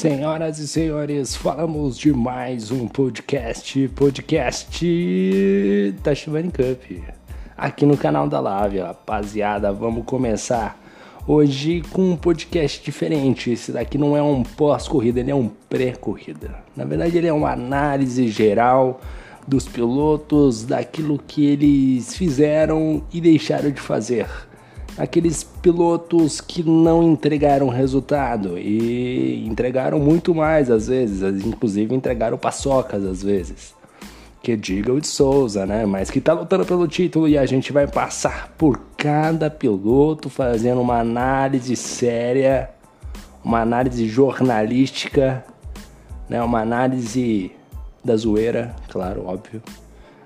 Senhoras e senhores, falamos de mais um podcast, podcast da Shivani Cup, aqui no canal da Live, rapaziada. Vamos começar hoje com um podcast diferente. Esse daqui não é um pós-corrida, ele é um pré-corrida. Na verdade, ele é uma análise geral dos pilotos, daquilo que eles fizeram e deixaram de fazer aqueles pilotos que não entregaram resultado e entregaram muito mais às vezes, inclusive entregaram paçocas às vezes. Que diga o de Souza, né? Mas que tá lutando pelo título e a gente vai passar por cada piloto fazendo uma análise séria, uma análise jornalística, né? Uma análise da zoeira, claro, óbvio,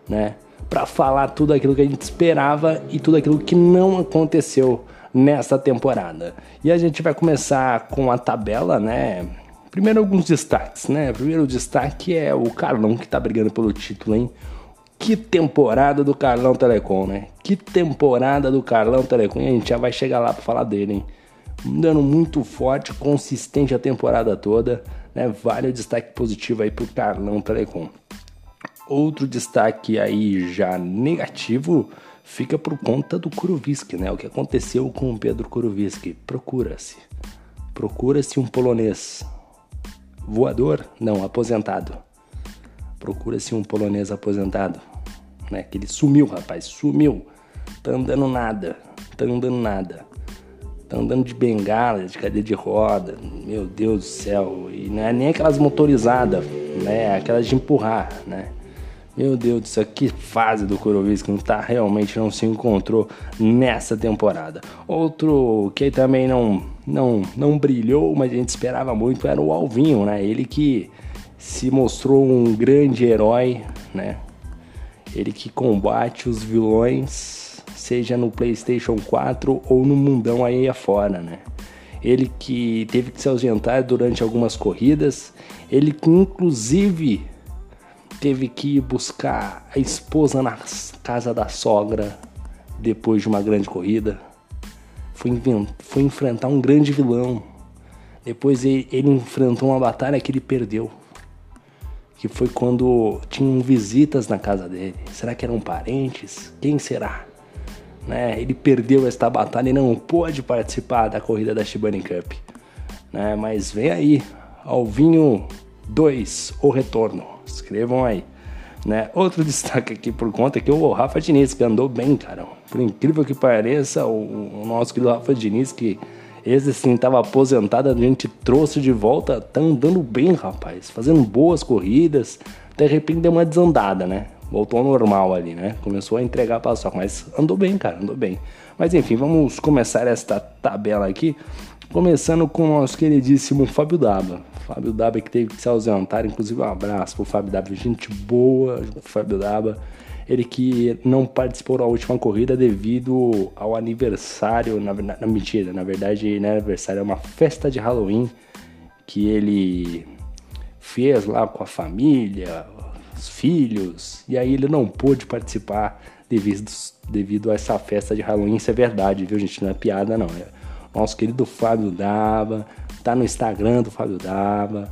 né? Para falar tudo aquilo que a gente esperava e tudo aquilo que não aconteceu nesta temporada. E a gente vai começar com a tabela, né? Primeiro alguns destaques, né? Primeiro destaque é o Carlão que tá brigando pelo título, hein? Que temporada do Carlão Telecom, né? Que temporada do Carlão Telecom. E a gente já vai chegar lá para falar dele, hein? Dando muito forte, consistente a temporada toda, né? Vale o destaque positivo aí pro Carlão Telecom. Outro destaque aí já negativo fica por conta do Kuroviski, né? O que aconteceu com o Pedro Kuroviski? Procura-se. Procura-se um polonês voador? Não, aposentado. Procura-se um polonês aposentado, né? Que ele sumiu, rapaz, sumiu. Tá andando nada, tá andando nada. Tá andando de bengala, de cadeira de roda. Meu Deus do céu. E não é nem aquelas motorizadas, né? Aquelas de empurrar, né? Meu Deus do céu, que fase do Kurovic não tá realmente não se encontrou nessa temporada. Outro que também não não não brilhou, mas a gente esperava muito era o Alvinho, né? Ele que se mostrou um grande herói, né? Ele que combate os vilões, seja no PlayStation 4 ou no mundão aí afora, né? Ele que teve que se ausentar durante algumas corridas, ele que inclusive teve que ir buscar a esposa na casa da sogra depois de uma grande corrida. Foi, foi enfrentar um grande vilão. Depois ele, ele enfrentou uma batalha que ele perdeu. Que foi quando tinham visitas na casa dele. Será que eram parentes? Quem será? Né? Ele perdeu esta batalha e não pôde participar da corrida da Shibani Cup. Né? Mas vem aí, Alvinho 2, o retorno. Escrevam aí. Né? Outro destaque aqui por conta é que o Rafa Diniz, que andou bem, cara. Por incrível que pareça, o, o nosso querido Rafa Diniz, que esse sim estava aposentado, a gente trouxe de volta, tá andando bem, rapaz. Fazendo boas corridas. De repente deu uma desandada, né? Voltou ao normal ali, né? Começou a entregar paçoca, mas andou bem, cara, andou bem. Mas enfim, vamos começar esta tabela aqui. Começando com o nosso queridíssimo Fábio Daba. Fábio Daba que teve que se ausentar, inclusive um abraço pro Fábio Daba, gente boa, Fábio Daba. Ele que não participou da última corrida devido ao aniversário, na, na, na mentira, na verdade não é aniversário, é uma festa de Halloween que ele fez lá com a família, os filhos, e aí ele não pôde participar devido, devido a essa festa de Halloween. Isso é verdade, viu, gente? Não é piada, não. É nosso querido Fábio Dava, tá no Instagram do Fábio Dava.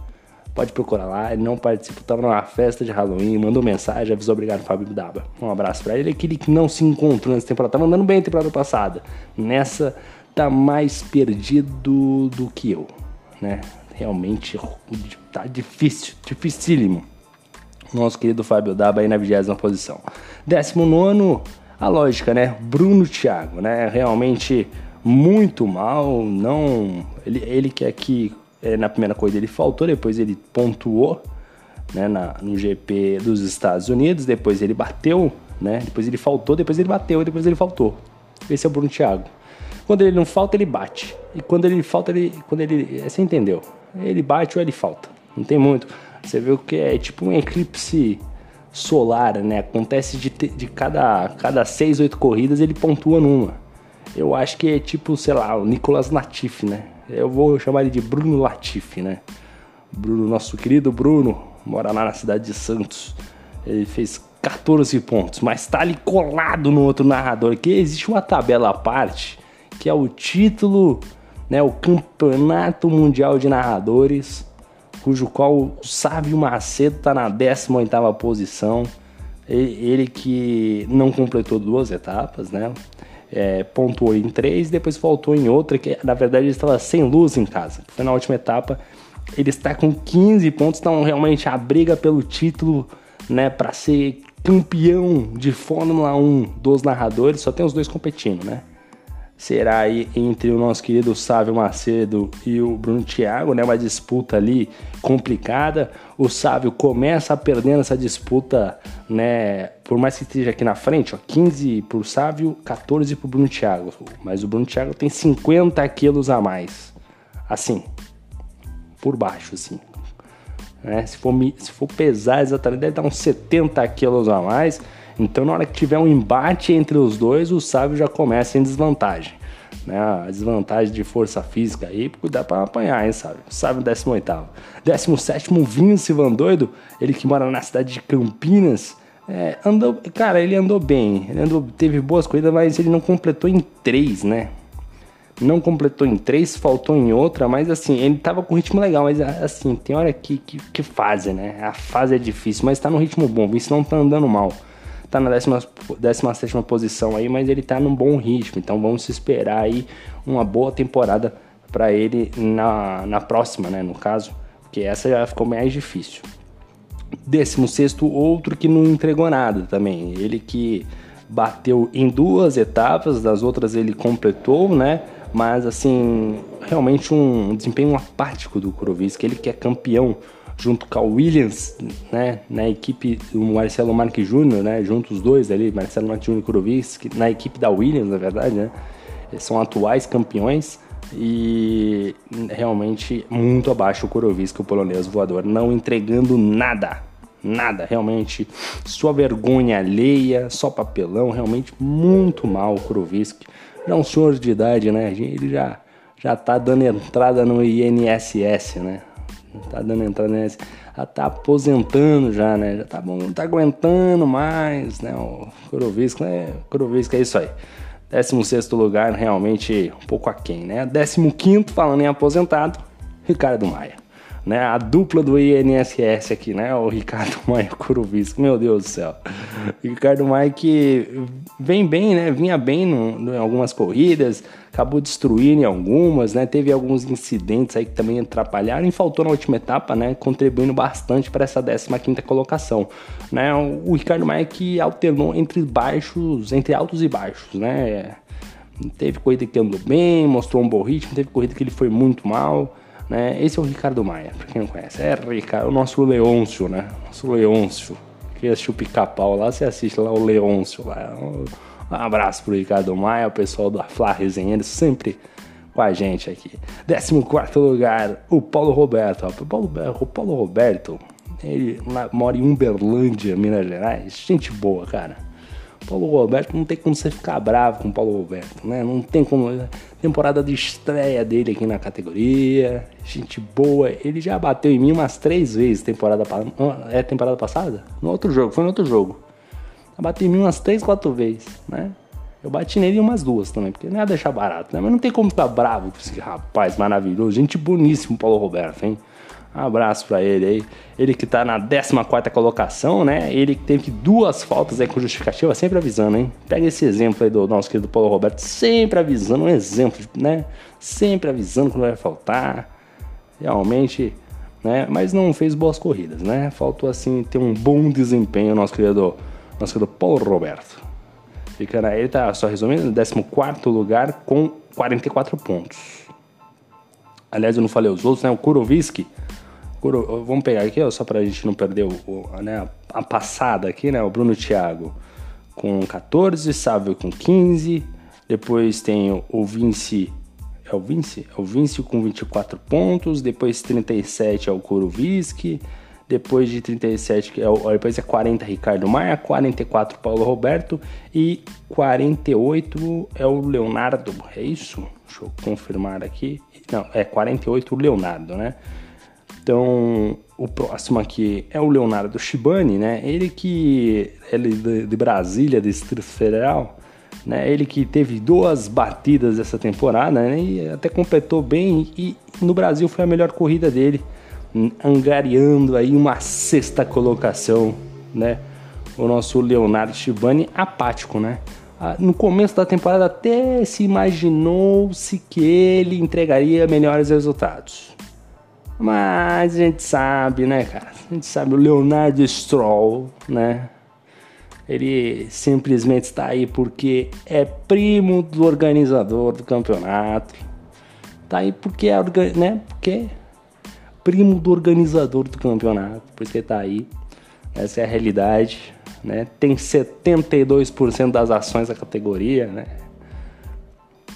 Pode procurar lá, ele não participou, estava numa festa de Halloween, mandou mensagem, avisou obrigado Fábio Daba. Um abraço para ele, aquele que não se encontrou nessa temporada, tava andando bem a temporada passada. Nessa tá mais perdido do que eu, né? Realmente tá difícil, dificílimo. Nosso querido Fábio Daba aí na vigésima posição. Décimo nono, a lógica, né? Bruno Thiago, né? Realmente muito mal, não. Ele, ele que aqui é, na primeira corrida ele faltou, depois ele pontuou né, na, no GP dos Estados Unidos, depois ele bateu, né? Depois ele faltou, depois ele bateu, depois ele faltou. Esse é o Bruno Thiago. Quando ele não falta, ele bate. E quando ele falta, ele. Quando ele. Você entendeu? Ele bate ou ele falta. Não tem muito. Você vê o que é tipo um eclipse solar, né? Acontece de, de cada, cada seis, oito corridas, ele pontua numa. Eu acho que é tipo, sei lá, o Nicolas Latifi, né? Eu vou chamar ele de Bruno Latifi, né? Bruno, nosso querido Bruno, mora lá na cidade de Santos. Ele fez 14 pontos, mas tá ali colado no outro narrador, que existe uma tabela à parte, que é o título, né, o Campeonato Mundial de Narradores, cujo qual o Sávio Macedo está na 18ª posição. Ele que não completou duas etapas, né? É, pontuou em três, depois faltou em outra, que na verdade ele estava sem luz em casa. Foi na última etapa. Ele está com 15 pontos, então realmente a briga pelo título, né, para ser campeão de Fórmula 1 dos narradores, só tem os dois competindo, né? Será aí entre o nosso querido Sávio Macedo e o Bruno Thiago, né? Uma disputa ali complicada. O Sávio começa perdendo essa disputa, né? Por mais que esteja aqui na frente, ó, 15 para o Sávio, 14 para o Bruno Thiago. Mas o Bruno Thiago tem 50 quilos a mais. Assim, por baixo, assim. Né? Se, for, se for pesar exatamente, deve dar uns 70 quilos a mais. Então, na hora que tiver um embate entre os dois, o sábio já começa em desvantagem. Né? A desvantagem de força física aí, cuidar para apanhar, hein, sabe? Sábio 18. 17, Vince Van Doido, ele que mora na cidade de Campinas. É, andou, cara, ele andou bem, ele andou, teve boas corridas, mas ele não completou em três, né? Não completou em três, faltou em outra, mas assim, ele tava com ritmo legal, mas assim, tem hora que, que, que fase, né? A fase é difícil, mas tá no ritmo bom, Vince não tá andando mal tá na 17 posição aí, mas ele tá num bom ritmo. Então vamos esperar aí uma boa temporada para ele na, na próxima, né? No caso, porque essa já ficou mais difícil. 16 outro que não entregou nada também. Ele que bateu em duas etapas, das outras ele completou, né? Mas assim, realmente um desempenho apático do Kurovic, ele que é campeão junto com o Williams, né, na equipe do Marcelo Marques Júnior, né, juntos os dois ali, Marcelo Marques Júnior e Kurovic, na equipe da Williams, na verdade, né, eles são atuais campeões e realmente muito abaixo o Kurovic, o polonês voador, não entregando nada, nada, realmente sua vergonha alheia, só papelão, realmente muito mal o Kurovic, já é um senhor de idade, né, ele já já tá dando entrada no INSS, né? Tá dando entrada nessa. Já tá aposentando já, né? Já tá bom, não tá aguentando mais, né? O Kurovisco, né? Kurovisco é isso aí. 16 lugar, realmente um pouco aquém, né? 15 falando em aposentado, Ricardo Maia né? A dupla do INSS aqui, né? O Ricardo Maia Kurovic, meu Deus do céu. O Ricardo Maia que vem bem, né? Vinha bem no, em algumas corridas, acabou destruindo em algumas, né? Teve alguns incidentes aí que também atrapalharam e faltou na última etapa, né? Contribuindo bastante para essa 15 colocação, né? O, o Ricardo Maia que alternou entre baixos, entre altos e baixos, né? Teve corrida que andou bem, mostrou um bom ritmo, teve corrida que ele foi muito mal. Né? Esse é o Ricardo Maia, pra quem não conhece. É Ricardo, o nosso Leôncio, né? Nosso Leôncio. Quem assistiu o Pica-Pau lá, você assiste lá o Leôncio lá. Um abraço pro Ricardo Maia, o pessoal da Flá Resenha, sempre com a gente aqui. 14 lugar, o Paulo Roberto. O Paulo, o Paulo Roberto, ele mora em Uberlândia, Minas Gerais. Gente boa, cara. Paulo Roberto não tem como você ficar bravo com o Paulo Roberto, né? Não tem como. Temporada de estreia dele aqui na categoria, gente boa. Ele já bateu em mim umas três vezes temporada é temporada passada? No outro jogo, foi no outro jogo. Bateu em mim umas três, quatro vezes, né? Eu bati nele umas duas também, porque não ia deixar barato, né? Mas não tem como ficar bravo com esse rapaz maravilhoso. Gente boníssimo, Paulo Roberto, hein? Um abraço para ele aí. Ele que tá na 14 colocação, né? Ele que teve duas faltas aí com justificativa, sempre avisando, hein? Pega esse exemplo aí do nosso querido Paulo Roberto, sempre avisando, um exemplo, né? Sempre avisando quando vai faltar. Realmente, né? Mas não fez boas corridas, né? Faltou assim ter um bom desempenho nosso querido, nosso querido Paulo Roberto. Fica na, ele tá, só resumindo, no 14 lugar com 44 pontos. Aliás, eu não falei os outros, né? O Vamos pegar aqui, ó, só para a gente não perder o, o, né, a passada aqui, né? O Bruno Thiago com 14, Sávio com 15. Depois tem o Vinci. É o Vinci? É o Vinci com 24 pontos. Depois 37 é o Kuroviski. Depois de 37, é o, depois é 40 Ricardo Maia, 44 Paulo Roberto e 48 é o Leonardo. É isso? Deixa eu confirmar aqui. Não, é 48 o Leonardo, né? Então, o próximo aqui é o Leonardo Shibani, né? Ele que ele de, de Brasília, Distrito Federal, né? Ele que teve duas batidas essa temporada, né? E até completou bem e no Brasil foi a melhor corrida dele, angariando aí uma sexta colocação, né? O nosso Leonardo Shibani apático, né? Ah, no começo da temporada até se imaginou-se que ele entregaria melhores resultados. Mas a gente sabe, né, cara? A gente sabe o Leonardo Stroll, né? Ele simplesmente está aí porque é primo do organizador do campeonato. Tá aí porque é, né? Porque é primo do organizador do campeonato. Por isso que ele tá aí. Essa é a realidade né? Tem 72% das ações da categoria, né?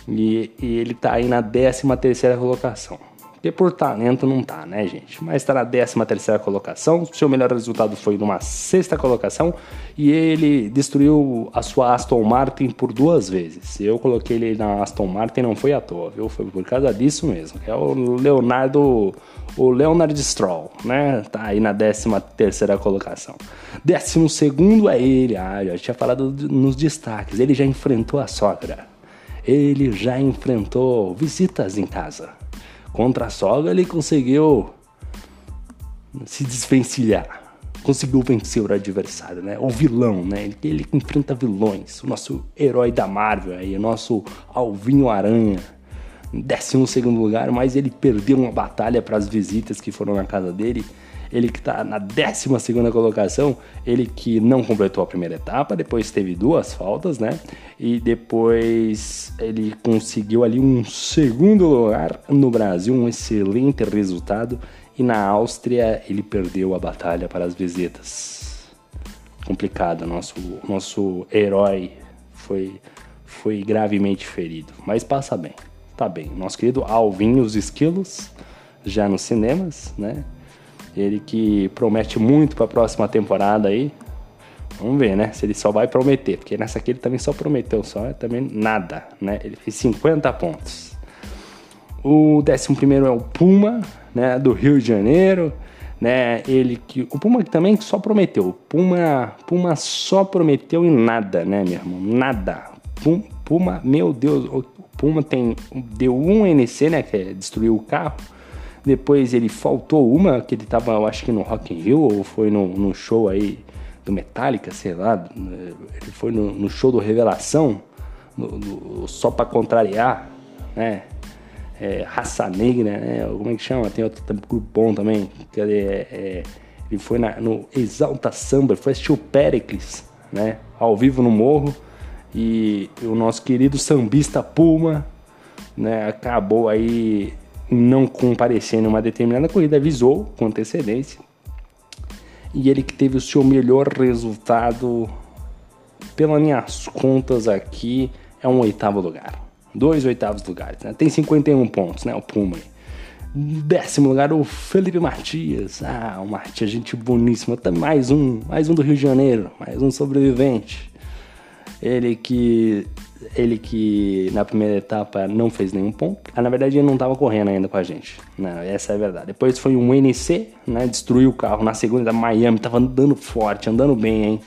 E, e ele tá aí na 13 terceira colocação. Porque por talento não tá, né, gente? Mas está na 13 terceira colocação. Seu melhor resultado foi numa sexta colocação. E ele destruiu a sua Aston Martin por duas vezes. Eu coloquei ele na Aston Martin não foi à toa, viu? Foi por causa disso mesmo. É o Leonardo. O Leonard Stroll, né? Tá aí na 13 terceira colocação. Décimo segundo é ele. Ah, já tinha falado nos destaques. Ele já enfrentou a sogra. Ele já enfrentou visitas em casa. Contra a sogra ele conseguiu se desvencilhar. Conseguiu vencer o adversário, né? O vilão, né? Ele, ele enfrenta vilões. O nosso herói da Marvel aí, o nosso Alvinho Aranha. Em 12 lugar, mas ele perdeu uma batalha para as visitas que foram na casa dele ele que está na 12 colocação, ele que não completou a primeira etapa, depois teve duas faltas, né? E depois ele conseguiu ali um segundo lugar no Brasil, um excelente resultado. E na Áustria ele perdeu a batalha para as visitas. Complicado, nosso, nosso herói foi, foi gravemente ferido, mas passa bem, tá bem. Nosso querido Alvin os Esquilos, já nos cinemas, né? Ele que promete muito para a próxima temporada aí. Vamos ver, né? Se ele só vai prometer, porque nessa aqui ele também só prometeu, só também nada, né? Ele fez 50 pontos. O 11 é o Puma, né? Do Rio de Janeiro, né? Ele que o Puma também só prometeu. O Puma, Puma só prometeu e nada, né, meu irmão? Nada. Puma, meu Deus, o Puma tem deu um NC, né? Que é destruiu o carro depois ele faltou uma, que ele tava, eu acho que no Rock in Rio, ou foi no, no show aí do Metallica, sei lá. Ele foi no, no show do Revelação, no, no, só para contrariar, né? É, raça negra, né? Como é que chama? Tem outro grupo bom também. Que ele, é, é, ele foi na, no Exalta Samba, foi assistir o Pericles, né? Ao vivo no morro. E o nosso querido sambista Puma, né? Acabou aí não comparecer em uma determinada corrida, avisou com antecedência. E ele que teve o seu melhor resultado, pelas minhas contas aqui, é um oitavo lugar. Dois oitavos lugares, né? Tem 51 pontos, né? O Puma. Décimo lugar, o Felipe Matias. Ah, o Matias, gente boníssima. Mais um, mais um do Rio de Janeiro, mais um sobrevivente. Ele que ele que na primeira etapa não fez nenhum ponto. Ah, na verdade, ele não estava correndo ainda com a gente. Não, essa é a verdade. Depois foi um NC, né? Destruiu o carro. Na segunda, Miami, tava andando forte, andando bem, hein?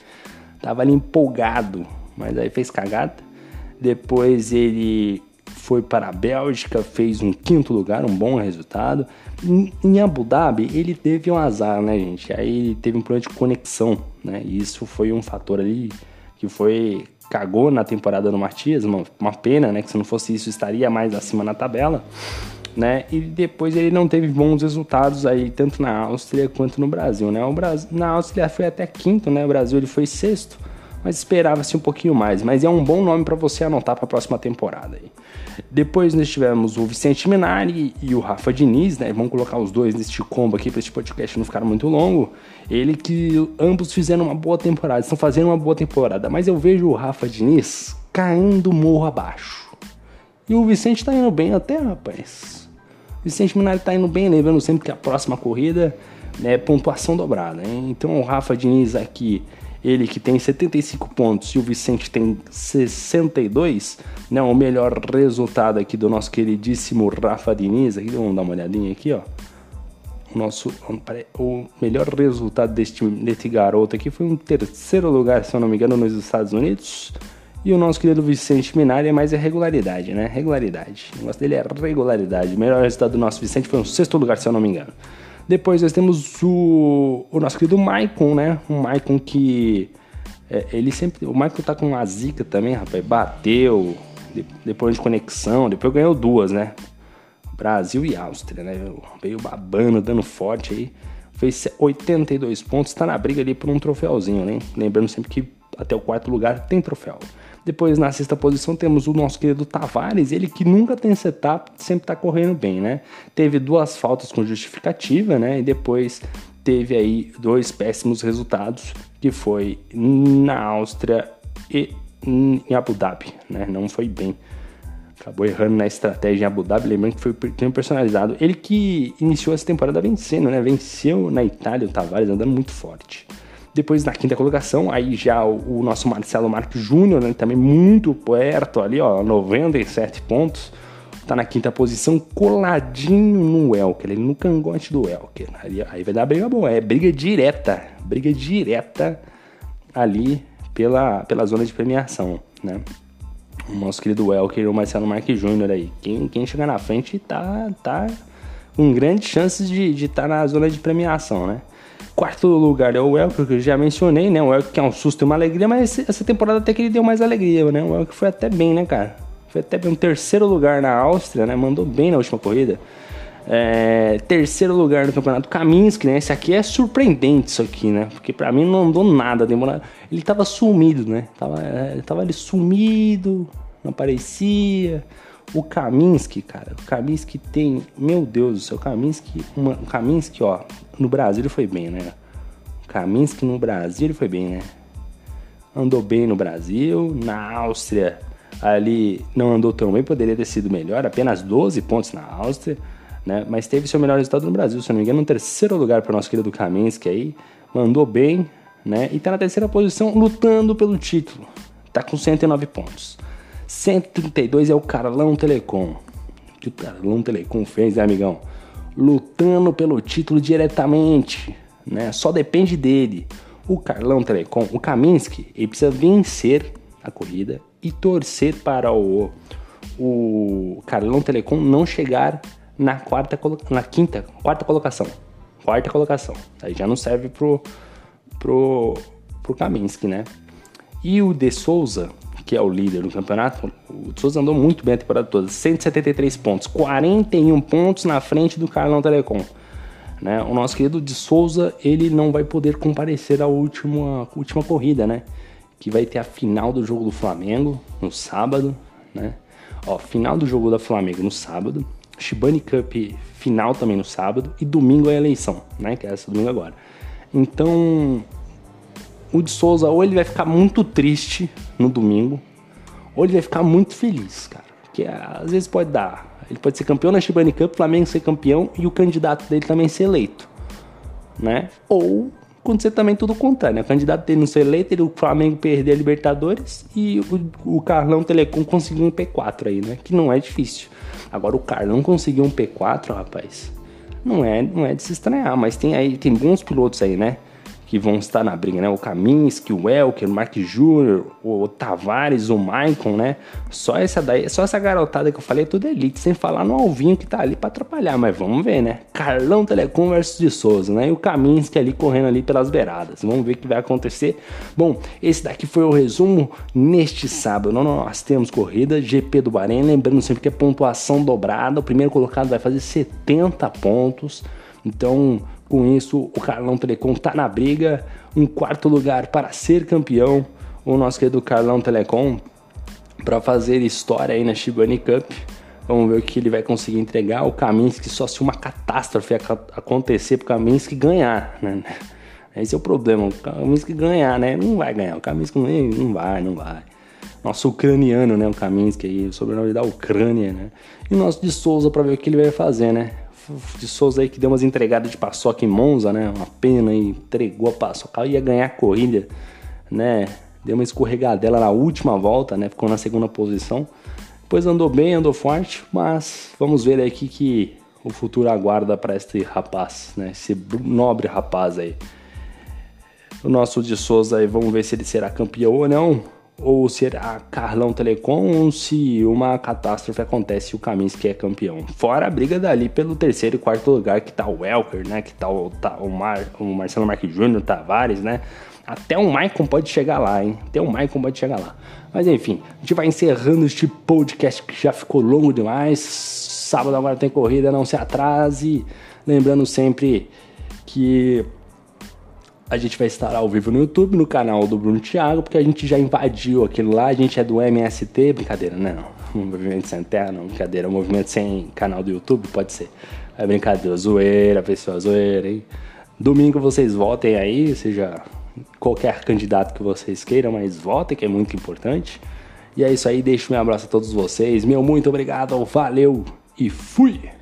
Tava ali empolgado, mas aí fez cagada. Depois ele foi para a Bélgica, fez um quinto lugar, um bom resultado. Em, Abu Dhabi, ele teve um azar, né, gente? Aí teve um problema de conexão, né? E isso foi um fator ali que foi cagou na temporada do Matias, uma, uma pena, né? Que se não fosse isso estaria mais acima na tabela, né? E depois ele não teve bons resultados aí tanto na Áustria quanto no Brasil, né? O Brasil, na Áustria foi até quinto, né? O Brasil ele foi sexto, mas esperava-se um pouquinho mais. Mas é um bom nome para você anotar para a próxima temporada aí. Depois nós tivemos o Vicente Minari e o Rafa Diniz, né? Vamos colocar os dois neste combo aqui para este podcast não ficar muito longo. Ele que ambos fizeram uma boa temporada, estão fazendo uma boa temporada, mas eu vejo o Rafa Diniz caindo morro abaixo. E o Vicente tá indo bem até, rapaz. O Vicente Minari tá indo bem, lembrando sempre que a próxima corrida é pontuação dobrada, hein? Então o Rafa Diniz aqui ele que tem 75 pontos e o Vicente tem 62, né? O melhor resultado aqui do nosso queridíssimo Rafa Diniz, aqui, vamos dar uma olhadinha aqui, ó. O nosso o melhor resultado deste, deste garoto aqui foi um terceiro lugar, se eu não me engano, nos Estados Unidos. E o nosso querido Vicente Minari é mais a regularidade, né? Regularidade. O negócio dele é regularidade. O melhor resultado do nosso Vicente foi um sexto lugar, se eu não me engano. Depois nós temos o, o nosso querido Maicon, né? O Maicon que. É, ele sempre. O Maicon tá com uma zica também, rapaz. Bateu, de, depois de conexão, depois ganhou duas, né? Brasil e Áustria, né? Veio babando, dando forte aí. Fez 82 pontos, tá na briga ali por um troféuzinho, né? Lembrando sempre que até o quarto lugar tem troféu. Depois, na sexta posição, temos o nosso querido Tavares, ele que nunca tem setup, sempre tá correndo bem, né? Teve duas faltas com justificativa, né? E depois teve aí dois péssimos resultados, que foi na Áustria e em Abu Dhabi, né? Não foi bem. Acabou errando na estratégia em Abu Dhabi, lembrando que foi um personalizado. Ele que iniciou essa temporada vencendo, né? Venceu na Itália o Tavares, andando muito forte. Depois na quinta colocação, aí já o, o nosso Marcelo Marques Júnior, né, também muito perto ali, ó, 97 pontos. Tá na quinta posição, coladinho no Elker, ele no cangote do Elker. Aí, aí vai dar briga boa, é briga direta, briga direta ali pela, pela zona de premiação, né? O nosso querido Elker e o Marcelo Marques Júnior aí. Quem, quem chegar na frente tá, tá com grandes chances de estar tá na zona de premiação, né? Quarto lugar é o Elker, que eu já mencionei, né? O Elker que é um susto e uma alegria, mas essa temporada até que ele deu mais alegria, né? O Elker foi até bem, né, cara? Foi até bem. Um terceiro lugar na Áustria, né? Mandou bem na última corrida. É, terceiro lugar no campeonato Kaminski, né? Esse aqui é surpreendente, isso aqui, né? Porque pra mim não andou nada. Demora... Ele tava sumido, né? Tava, é, tava ali sumido, não aparecia. O Kaminski, cara, o Kaminski tem. Meu Deus do céu, o Kaminski. Uma, o Kaminski, ó, no Brasil ele foi bem, né? O Kaminski no Brasil ele foi bem, né? Andou bem no Brasil, na Áustria ali não andou tão bem, poderia ter sido melhor, apenas 12 pontos na Áustria, né? Mas teve seu melhor resultado no Brasil, se não me engano, no terceiro lugar para o nosso querido Kaminski aí, mandou bem, né? E tá na terceira posição lutando pelo título. Tá com 109 pontos. 132 é o Carlão Telecom. Que o Carlão Telecom fez, né, amigão? Lutando pelo título diretamente, né? Só depende dele. O Carlão Telecom, o Kaminski, ele precisa vencer a corrida e torcer para o, o Carlão Telecom não chegar na quarta, na quinta, quarta colocação. Quarta colocação. Aí já não serve pro, pro, pro Kaminski, né? E o De Souza, que é o líder do campeonato, o Souza andou muito bem a temporada toda, 173 pontos, 41 pontos na frente do Carlão Telecom. Né? O nosso querido de Souza, ele não vai poder comparecer à última, última corrida, né? Que vai ter a final do jogo do Flamengo no sábado, né? Ó, final do jogo da Flamengo no sábado, Shibani Cup final também no sábado e domingo é a eleição, né? Que é essa domingo agora. Então, o de Souza ou ele vai ficar muito triste no domingo, ou ele vai ficar muito feliz, cara. Porque às vezes pode dar. Ele pode ser campeão na Shibani Cup, Flamengo ser campeão e o candidato dele também ser eleito, né? Ou acontecer também tudo o contrário, né? O candidato dele não ser eleito, ele, o Flamengo perder a Libertadores e o, o Carlão Telecom conseguir um P4 aí, né? Que não é difícil. Agora o Carlão conseguir um P4, rapaz, não é, não é de se estranhar, mas tem aí, tem bons pilotos aí, né? Que vão estar na briga, né? O Kaminski, o Elker, o Mark Jr., o Tavares, o Maicon, né? Só essa daí, só essa garotada que eu falei é tudo elite, sem falar no Alvinho que tá ali para atrapalhar, mas vamos ver, né? Carlão Telecom versus de Souza, né? E o Kaminski ali correndo ali pelas beiradas. Vamos ver o que vai acontecer. Bom, esse daqui foi o resumo neste sábado. Nós temos corrida GP do Bahrein, lembrando sempre que é pontuação dobrada. O primeiro colocado vai fazer 70 pontos. Então, com isso, o Carlão Telecom está na briga. Um quarto lugar para ser campeão. O nosso querido Carlão Telecom para fazer história aí na Shibani Cup. Vamos ver o que ele vai conseguir entregar. O Kaminsky só se uma catástrofe acontecer para o Kaminsky ganhar, né? Esse é o problema. O Kaminsky ganhar, né? Não vai ganhar. O Kaminsky não vai, não vai. Nosso ucraniano, né? O Kaminsky aí, o sobrenome da Ucrânia, né? E o nosso de Souza para ver o que ele vai fazer, né? De Souza aí que deu umas entregadas de paçoca em Monza, né? Uma pena e entregou a paçoca, ia ganhar a corrida, né? Deu uma escorregadela na última volta, né? Ficou na segunda posição. Depois andou bem, andou forte, mas vamos ver aqui que o futuro aguarda para este rapaz, né? Esse nobre rapaz aí. O nosso de Souza aí, vamos ver se ele será campeão ou não. Ou será Carlão Telecom se uma catástrofe acontece e o Kaminsky é campeão. Fora a briga dali pelo terceiro e quarto lugar que tá o Welker, né? Que tá o, tá o, Mar, o Marcelo Marques Júnior, Tavares, né? Até o Maicon pode chegar lá, hein? Até o Maicon pode chegar lá. Mas enfim, a gente vai encerrando este podcast que já ficou longo demais. Sábado agora tem corrida, não se atrase. Lembrando sempre que a gente vai estar ao vivo no YouTube, no canal do Bruno Thiago, porque a gente já invadiu aquilo lá, a gente é do MST, brincadeira, não. Movimento Sem Terra, não, brincadeira. Um movimento sem canal do YouTube, pode ser. É brincadeira, zoeira, pessoal, zoeira, hein? Domingo vocês votem aí, seja qualquer candidato que vocês queiram, mas votem, que é muito importante. E é isso aí, deixo meu abraço a todos vocês. Meu muito obrigado, valeu e fui!